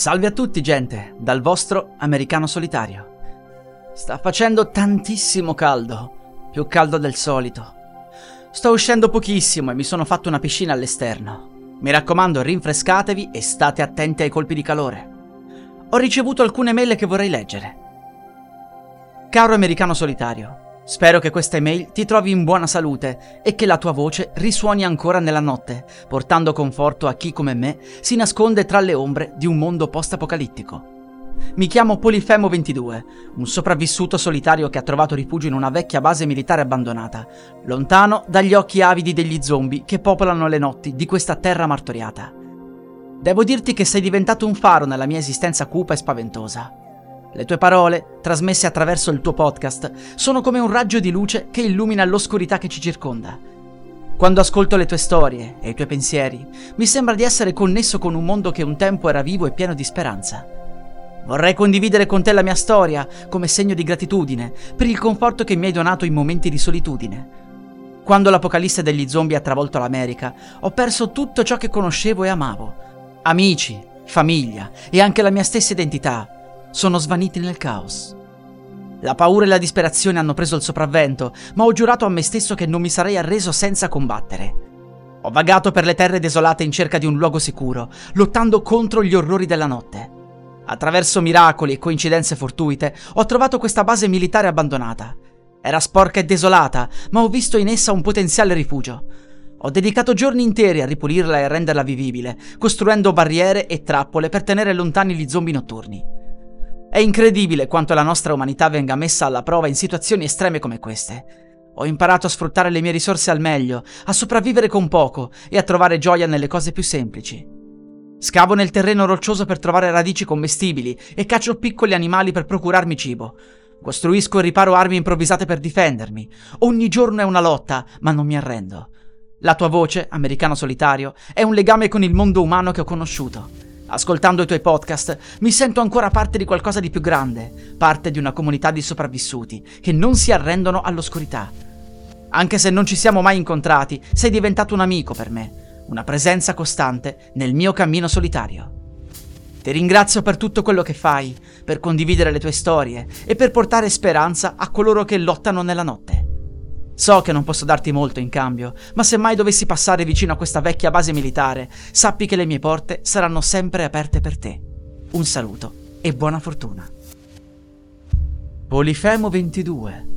Salve a tutti gente, dal vostro americano solitario. Sta facendo tantissimo caldo, più caldo del solito. Sto uscendo pochissimo e mi sono fatto una piscina all'esterno. Mi raccomando, rinfrescatevi e state attenti ai colpi di calore. Ho ricevuto alcune mail che vorrei leggere. Caro americano solitario, Spero che questa email ti trovi in buona salute e che la tua voce risuoni ancora nella notte, portando conforto a chi come me si nasconde tra le ombre di un mondo post-apocalittico. Mi chiamo Polifemo 22, un sopravvissuto solitario che ha trovato rifugio in una vecchia base militare abbandonata, lontano dagli occhi avidi degli zombie che popolano le notti di questa terra martoriata. Devo dirti che sei diventato un faro nella mia esistenza cupa e spaventosa. Le tue parole, trasmesse attraverso il tuo podcast, sono come un raggio di luce che illumina l'oscurità che ci circonda. Quando ascolto le tue storie e i tuoi pensieri, mi sembra di essere connesso con un mondo che un tempo era vivo e pieno di speranza. Vorrei condividere con te la mia storia come segno di gratitudine per il conforto che mi hai donato in momenti di solitudine. Quando l'apocalisse degli zombie ha travolto l'America, ho perso tutto ciò che conoscevo e amavo. Amici, famiglia e anche la mia stessa identità sono svaniti nel caos. La paura e la disperazione hanno preso il sopravvento, ma ho giurato a me stesso che non mi sarei arreso senza combattere. Ho vagato per le terre desolate in cerca di un luogo sicuro, lottando contro gli orrori della notte. Attraverso miracoli e coincidenze fortuite, ho trovato questa base militare abbandonata. Era sporca e desolata, ma ho visto in essa un potenziale rifugio. Ho dedicato giorni interi a ripulirla e a renderla vivibile, costruendo barriere e trappole per tenere lontani gli zombie notturni. È incredibile quanto la nostra umanità venga messa alla prova in situazioni estreme come queste. Ho imparato a sfruttare le mie risorse al meglio, a sopravvivere con poco e a trovare gioia nelle cose più semplici. Scavo nel terreno roccioso per trovare radici commestibili e caccio piccoli animali per procurarmi cibo. Costruisco e riparo armi improvvisate per difendermi. Ogni giorno è una lotta, ma non mi arrendo. La tua voce, americano solitario, è un legame con il mondo umano che ho conosciuto. Ascoltando i tuoi podcast mi sento ancora parte di qualcosa di più grande, parte di una comunità di sopravvissuti che non si arrendono all'oscurità. Anche se non ci siamo mai incontrati, sei diventato un amico per me, una presenza costante nel mio cammino solitario. Ti ringrazio per tutto quello che fai, per condividere le tue storie e per portare speranza a coloro che lottano nella notte. So che non posso darti molto in cambio, ma se mai dovessi passare vicino a questa vecchia base militare, sappi che le mie porte saranno sempre aperte per te. Un saluto e buona fortuna. Polifemo 22.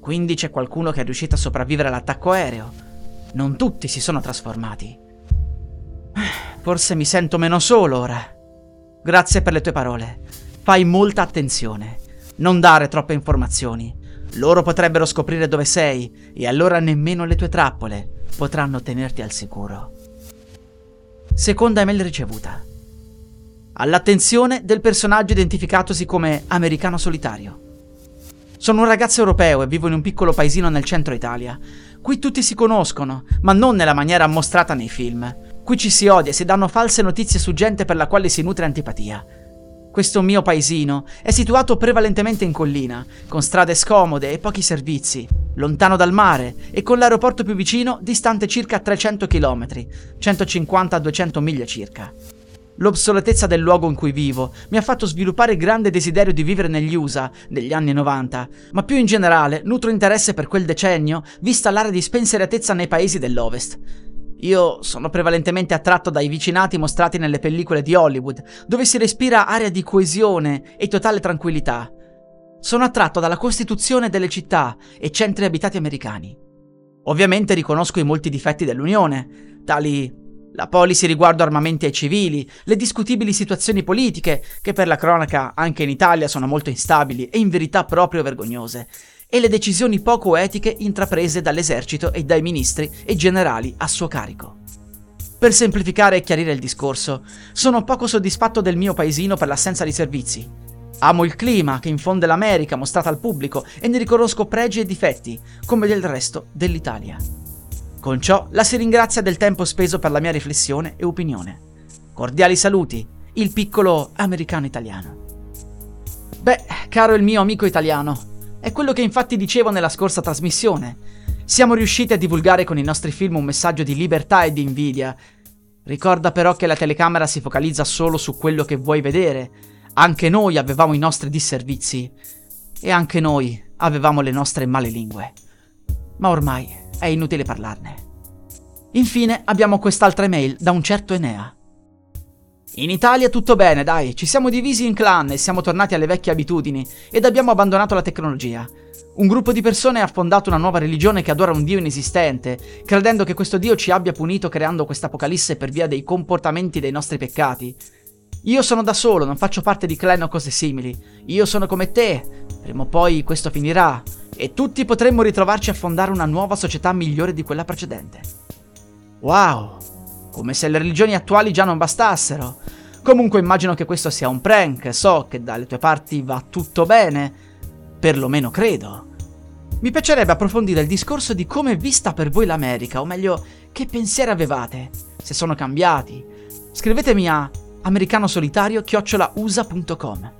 Quindi c'è qualcuno che è riuscito a sopravvivere all'attacco aereo. Non tutti si sono trasformati. Forse mi sento meno solo ora. Grazie per le tue parole. Fai molta attenzione. Non dare troppe informazioni. Loro potrebbero scoprire dove sei e allora nemmeno le tue trappole potranno tenerti al sicuro. Seconda email ricevuta. All'attenzione del personaggio identificatosi come americano solitario. Sono un ragazzo europeo e vivo in un piccolo paesino nel centro Italia. Qui tutti si conoscono, ma non nella maniera mostrata nei film. Qui ci si odia e si danno false notizie su gente per la quale si nutre antipatia. Questo mio paesino è situato prevalentemente in collina, con strade scomode e pochi servizi, lontano dal mare e con l'aeroporto più vicino distante circa 300 km, 150-200 miglia circa. L'obsoletezza del luogo in cui vivo mi ha fatto sviluppare grande desiderio di vivere negli USA negli anni 90, ma più in generale nutro interesse per quel decennio vista l'area di spensieratezza nei paesi dell'Ovest. Io sono prevalentemente attratto dai vicinati mostrati nelle pellicole di Hollywood, dove si respira aria di coesione e totale tranquillità. Sono attratto dalla costituzione delle città e centri abitati americani. Ovviamente riconosco i molti difetti dell'Unione, tali la policy riguardo armamenti ai civili, le discutibili situazioni politiche, che per la cronaca anche in Italia sono molto instabili e in verità proprio vergognose, e le decisioni poco etiche intraprese dall'esercito e dai ministri e generali a suo carico. Per semplificare e chiarire il discorso, sono poco soddisfatto del mio paesino per l'assenza di servizi. Amo il clima che infonde l'America mostrata al pubblico e ne riconosco pregi e difetti, come del resto dell'Italia. Con ciò la si ringrazia del tempo speso per la mia riflessione e opinione. Cordiali saluti, il piccolo americano italiano. Beh, caro il mio amico italiano, è quello che infatti dicevo nella scorsa trasmissione. Siamo riusciti a divulgare con i nostri film un messaggio di libertà e di invidia. Ricorda però che la telecamera si focalizza solo su quello che vuoi vedere. Anche noi avevamo i nostri disservizi. E anche noi avevamo le nostre male lingue. Ma ormai è inutile parlarne. Infine abbiamo quest'altra email da un certo Enea. In Italia tutto bene, dai, ci siamo divisi in clan e siamo tornati alle vecchie abitudini ed abbiamo abbandonato la tecnologia. Un gruppo di persone ha fondato una nuova religione che adora un dio inesistente, credendo che questo dio ci abbia punito creando questa apocalisse per via dei comportamenti dei nostri peccati. Io sono da solo, non faccio parte di clan o cose simili. Io sono come te. Prima o poi questo finirà e tutti potremmo ritrovarci a fondare una nuova società migliore di quella precedente. Wow, come se le religioni attuali già non bastassero. Comunque immagino che questo sia un prank, so che dalle tue parti va tutto bene, perlomeno credo. Mi piacerebbe approfondire il discorso di come è vista per voi l'America, o meglio, che pensieri avevate, se sono cambiati. Scrivetemi a americanosolitario-usa.com.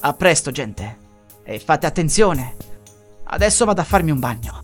A presto, gente. E fate attenzione. Adesso vado a farmi un bagno.